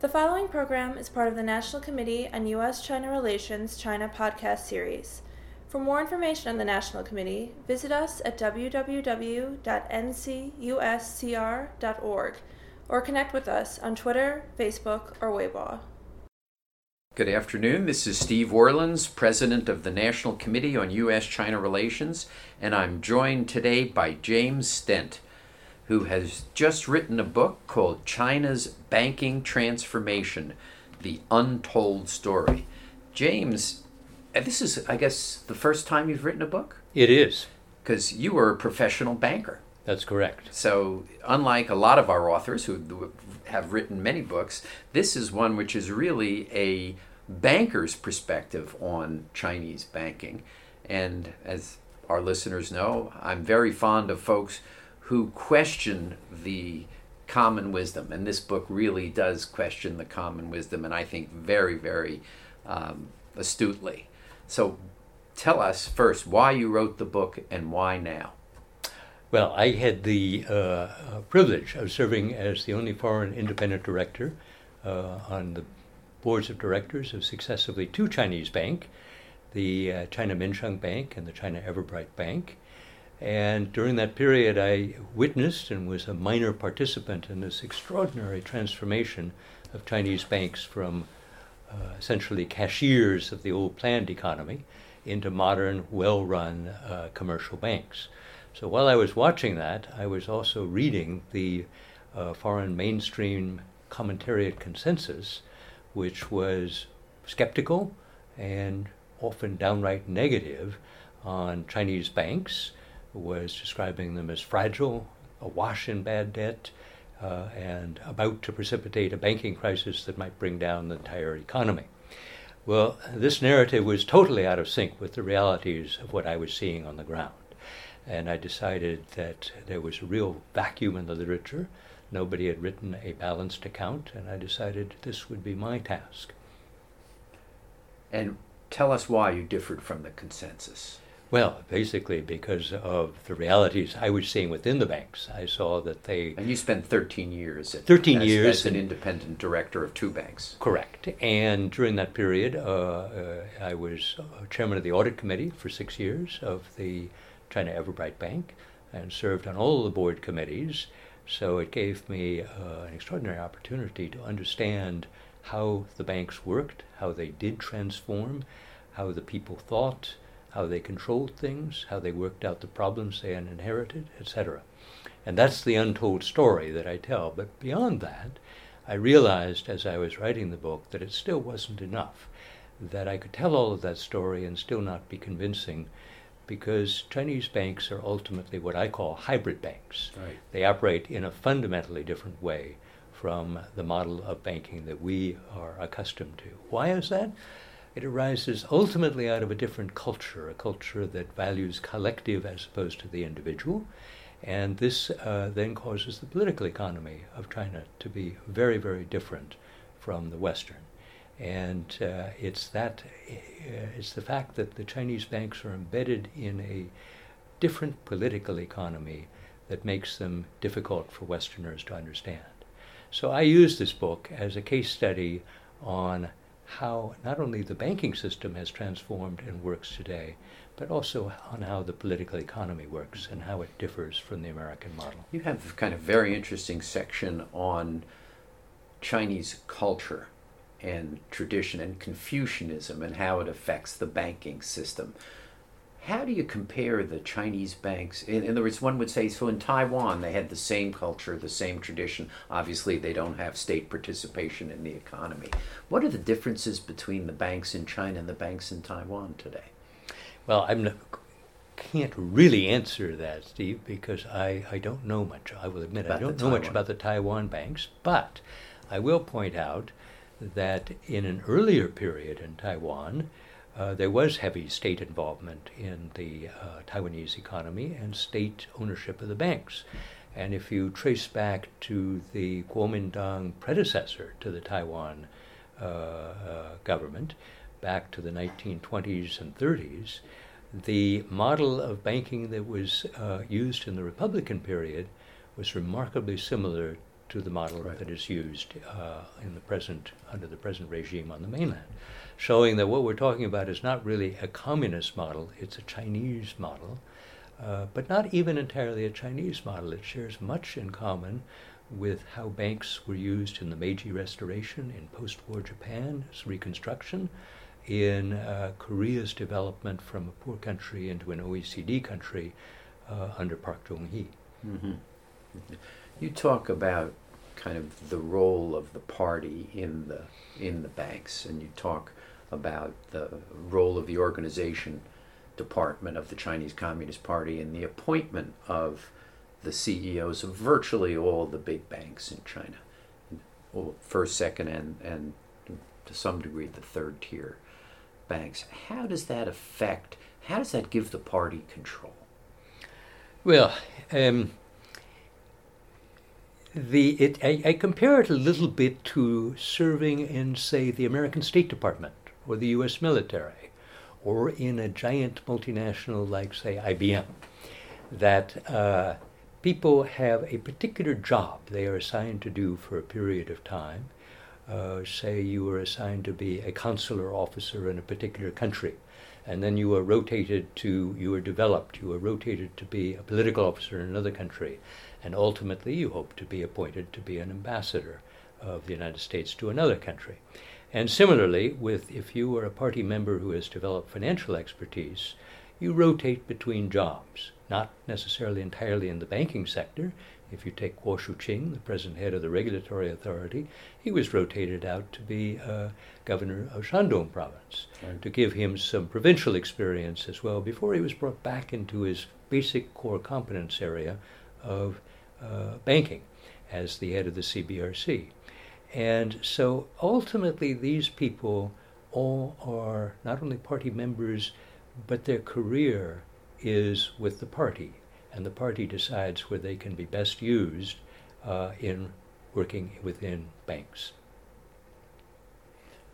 The following program is part of the National Committee on U.S. China Relations China podcast series. For more information on the National Committee, visit us at www.ncuscr.org or connect with us on Twitter, Facebook, or Weibo. Good afternoon. This is Steve Orlins, President of the National Committee on U.S. China Relations, and I'm joined today by James Stent, who has just written a book called China's Banking Transformation The Untold Story. James, uh, this is, I guess, the first time you've written a book? It is. Because you were a professional banker. That's correct. So, unlike a lot of our authors who have written many books, this is one which is really a banker's perspective on Chinese banking. And as our listeners know, I'm very fond of folks who question the common wisdom. And this book really does question the common wisdom, and I think very, very um, astutely. So tell us first why you wrote the book and why now. Well, I had the uh, privilege of serving as the only foreign independent director uh, on the boards of directors of successively two Chinese banks, the uh, China Minsheng Bank and the China Everbright Bank. And during that period, I witnessed and was a minor participant in this extraordinary transformation of Chinese banks from uh, essentially cashiers of the old planned economy into modern, well run uh, commercial banks. So while I was watching that, I was also reading the uh, foreign mainstream commentariat consensus which was skeptical and often downright negative on Chinese banks, was describing them as fragile, awash in bad debt, uh, and about to precipitate a banking crisis that might bring down the entire economy. Well, this narrative was totally out of sync with the realities of what I was seeing on the ground. And I decided that there was a real vacuum in the literature Nobody had written a balanced account, and I decided this would be my task. And tell us why you differed from the consensus. Well, basically because of the realities I was seeing within the banks. I saw that they. And you spent 13 years. At, 13 as, years. As an independent director of two banks. Correct. And during that period, uh, uh, I was uh, chairman of the audit committee for six years of the China Everbright Bank and served on all the board committees so it gave me uh, an extraordinary opportunity to understand how the banks worked, how they did transform, how the people thought, how they controlled things, how they worked out the problems they had inherited, etc. And that's the untold story that I tell. But beyond that, I realized as I was writing the book that it still wasn't enough, that I could tell all of that story and still not be convincing because Chinese banks are ultimately what I call hybrid banks. Right. They operate in a fundamentally different way from the model of banking that we are accustomed to. Why is that? It arises ultimately out of a different culture, a culture that values collective as opposed to the individual. And this uh, then causes the political economy of China to be very, very different from the Western. And uh, it's that uh, it's the fact that the Chinese banks are embedded in a different political economy that makes them difficult for Westerners to understand. So I use this book as a case study on how not only the banking system has transformed and works today, but also on how the political economy works and how it differs from the American model. You have kind of very interesting section on Chinese culture and tradition and Confucianism and how it affects the banking system. How do you compare the Chinese banks? In, in other words, one would say, so in Taiwan, they had the same culture, the same tradition. Obviously, they don't have state participation in the economy. What are the differences between the banks in China and the banks in Taiwan today? Well, I can't really answer that, Steve, because I, I don't know much. I will admit about I don't know much about the Taiwan banks, but I will point out that in an earlier period in Taiwan, uh, there was heavy state involvement in the uh, Taiwanese economy and state ownership of the banks. And if you trace back to the Kuomintang predecessor to the Taiwan uh, uh government, back to the 1920s and 30s, the model of banking that was uh, used in the Republican period was remarkably similar to the model Right. that is used uh, in the present under the present regime on the mainland, showing that what we're talking about is not really a communist model; it's a Chinese model, uh, but not even entirely a Chinese model. It shares much in common with how banks were used in the Meiji Restoration, in post-war Japan's reconstruction, in uh, Korea's development from a poor country into an OECD country uh, under Park Chung-hee. hmm You talk about kind of the role of the party in the in the banks, and you talk about the role of the organization department of the Chinese Communist Party in the appointment of the CEOs of virtually all the big banks in China, well, first, second, and and to some degree the third tier banks. How does that affect? How does that give the party control? Well, um, the it I, I compare it a little bit to serving in, say, the American State Department or the U.S. military, or in a giant multinational like, say, IBM. That uh, people have a particular job they are assigned to do for a period of time. Uh, say you were assigned to be a consular officer in a particular country and then you were rotated to, you were developed, you were rotated to be a political officer in another country, and ultimately you hope to be appointed to be an ambassador of the United States to another country. And similarly, with if you are a party member who has developed financial expertise, you rotate between jobs, not necessarily entirely in the banking sector. If you take Guo Shuqing, the present head of the regulatory authority, he was rotated out to be uh, governor of Shandong province Right. to give him some provincial experience as well before he was brought back into his basic core competence area of uh, banking as the head of the CBRC. And so ultimately, these people all are not only party members, but their career is with the party. And the party decides where they can be best used uh, in working within banks.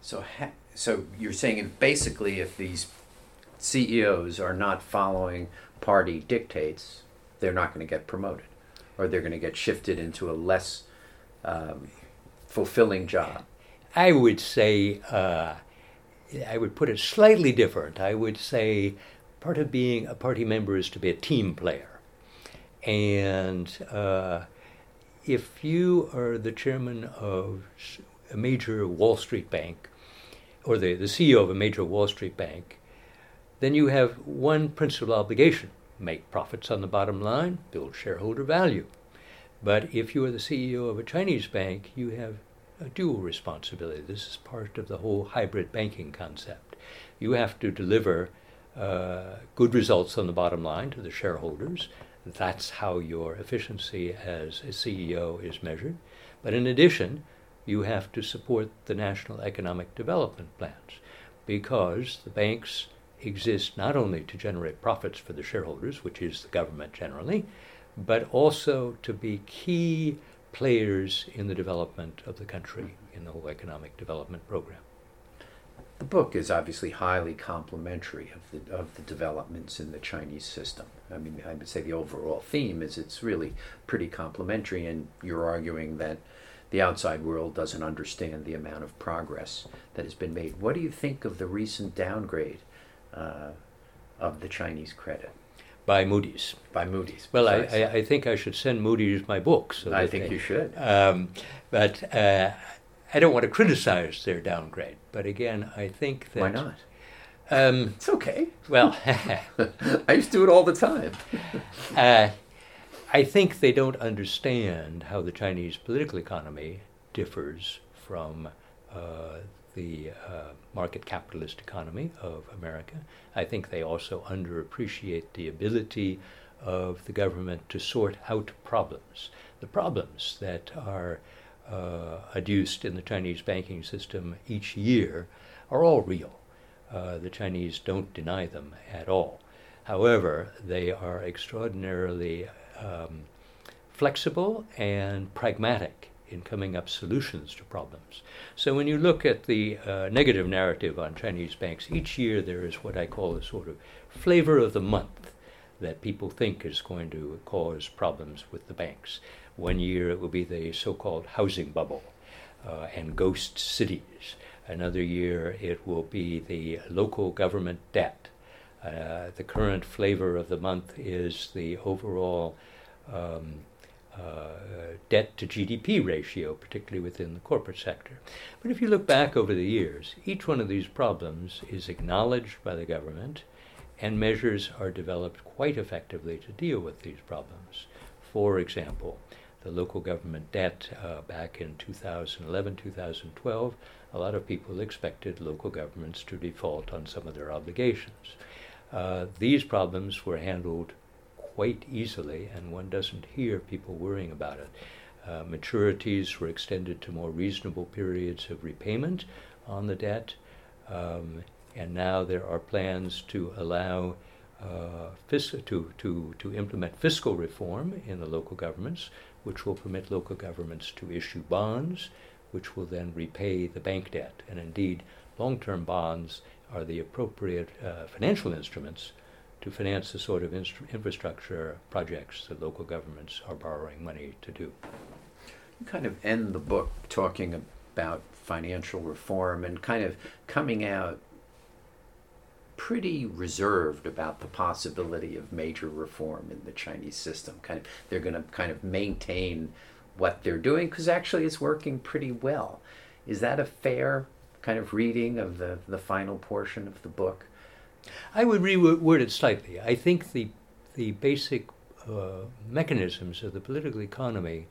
So, ha- so you're saying if basically if these CEOs are not following party dictates, they're not going to get promoted, or they're going to get shifted into a less um, fulfilling job. I would say, uh, I would put it slightly different. I would say part of being a party member is to be a team player. And uh, if you are the chairman of a major Wall Street bank, or the, the CEO of a major Wall Street bank, then you have one principal obligation make profits on the bottom line, build shareholder value. But if you are the CEO of a Chinese bank, you have a dual responsibility. This is part of the whole hybrid banking concept. You have to deliver uh, good results on the bottom line to the shareholders. That's how your efficiency as a CEO is measured. But in addition, you have to support the national economic development plans because the banks exist not only to generate profits for the shareholders, which is the government generally, but also to be key players in the development of the country in the whole economic development program. The book is obviously highly complimentary of the of the developments in the Chinese system. I mean, I would say the overall theme is it's really pretty complimentary, and you're arguing that the outside world doesn't understand the amount of progress that has been made. What do you think of the recent downgrade uh, of the Chinese credit By Moody's. by Moody's? Well, I. I, I think I should send Moody's my book. So I think they- you should. Um, but uh, I don't want to criticize their downgrade. But again, I think that. Why not? Um, It's okay. well, I used to do it all the time. uh, I think they don't understand how the Chinese political economy differs from uh, the uh, market capitalist economy of America. I think they also underappreciate the ability of the government to sort out problems. The problems that are uh, adduced in the Chinese banking system each year are all real. Uh, the Chinese don't deny them at all. However, they are extraordinarily um, flexible and pragmatic in coming up solutions to problems. So when you look at the uh, negative narrative on Chinese banks, each year there is what I call a sort of flavor of the month that people think is going to cause problems with the banks. One year it will be the so called housing bubble uh, and ghost cities. Another year it will be the local government debt. Uh, the current flavor of the month is the overall um, uh, debt to GDP ratio, particularly within the corporate sector. But if you look back over the years, each one of these problems is acknowledged by the government, and measures are developed quite effectively to deal with these problems. For example, the local government debt uh, back in 2011 2012, a lot of people expected local governments to default on some of their obligations. Uh, these problems were handled quite easily, and one doesn't hear people worrying about it. Uh, maturities were extended to more reasonable periods of repayment on the debt, um, and now there are plans to allow uh, fiscal, to, to, to implement fiscal reform in the local governments, which will permit local governments to issue bonds, which will then repay the bank debt. And indeed, long term bonds are the appropriate uh, financial instruments to finance the sort of instru- infrastructure projects that local governments are borrowing money to do. You kind of end the book talking about financial reform and kind of coming out pretty reserved about the possibility of major reform in the Chinese system. Kind of, they're going to kind of maintain what they're doing because actually it's working pretty well. Is that a fair kind of reading of the, the final portion of the book? I would reword it slightly. I think the the basic uh, mechanisms of the political economy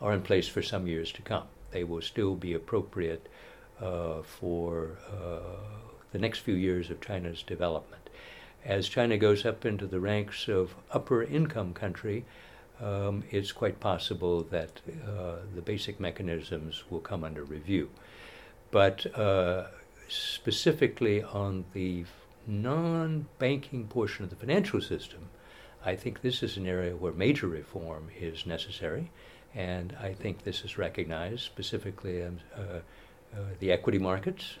are in place for some years to come. They will still be appropriate uh, for uh, the next few years of China's development. As China goes up into the ranks of upper income country, um, it's quite possible that uh, the basic mechanisms will come under review. But uh, specifically on the non banking portion of the financial system, I think this is an area where major reform is necessary, and I think this is recognized specifically um, uh, uh, the equity markets.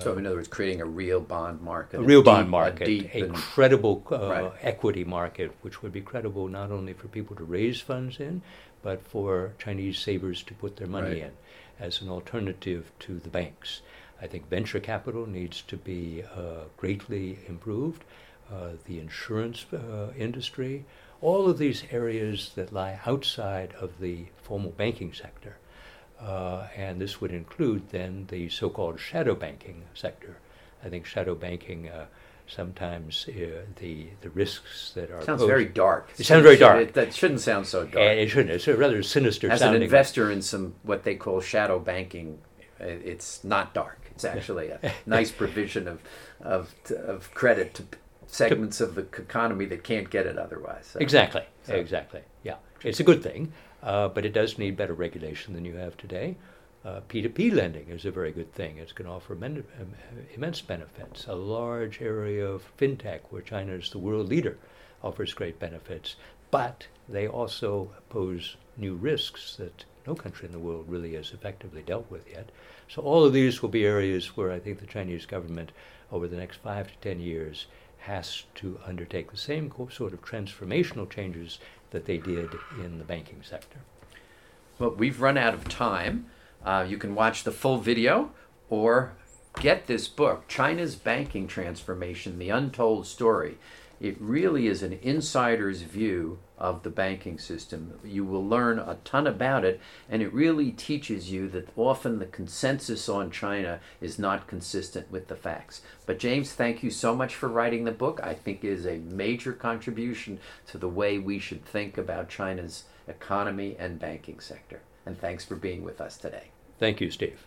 So, in other words, creating a real bond market, a real deep- bond market, deep a, credible uh, Right. equity market, which would be credible not only for people to raise funds in, but for Chinese savers to put their money Right. in as an alternative to the banks. I think venture capital needs to be uh, greatly improved. Uh, the insurance uh, industry, all of these areas that lie outside of the formal banking sector. Uh, and this would include then the so-called shadow banking sector. I think shadow banking uh, sometimes uh, the the risks that are sounds posed- very dark. It sounds very dark. It, that shouldn't sound so dark. And it shouldn't. It's a rather sinister As an investor in some what they call shadow banking, it's not dark. It's actually a nice provision of of of credit to segments of the economy that can't get it otherwise. So- Exactly. So- Exactly. Yeah, it's a good thing, uh, but it does need better regulation than you have today. Uh, P2P lending is a very good thing. It's going to offer men- um, immense benefits. A large area of fintech, where China is the world leader, offers great benefits, but they also pose new risks that no country in the world really has effectively dealt with yet. So all of these will be areas where I think the Chinese government, over the next five to ten years, has to undertake the same sort of transformational changes that they did in the banking sector. Well, we've run out of time. Uh, you can watch the full video or get this book, China's Banking Transformation The Untold Story. It really is an insider's view of the banking system. You will learn a ton about it, and it really teaches you that often the consensus on China is not consistent with the facts. But, James, thank you so much for writing the book. I think it is a major contribution to the way we should think about China's economy and banking sector. And thanks for being with us today. Thank you, Steve.